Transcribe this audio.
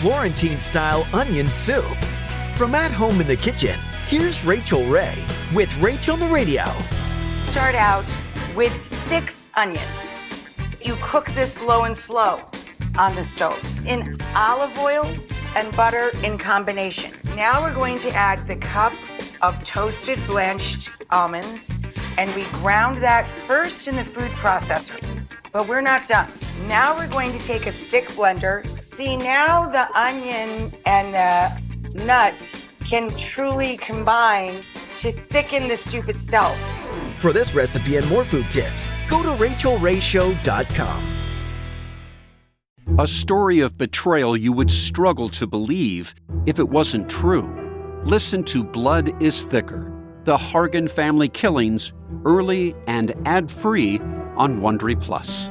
Florentine style onion soup. From at home in the kitchen, here's Rachael Ray with Rachael on the Radio. Start out with six onions. You cook this low and slow on the stove in olive oil and butter in combination. Now we're going to add the cup of toasted blanched almonds and we ground that first in the food processor. But we're not done. Now we're going to take a stick blender. See, now the onion and the nuts can truly combine to thicken the soup itself. For this recipe and more food tips, go to rachaelrayshow.com. A story of betrayal you would struggle to believe if it wasn't true. Listen to Blood is Thicker The Hargan Family Killings early and ad free on Wondery Plus.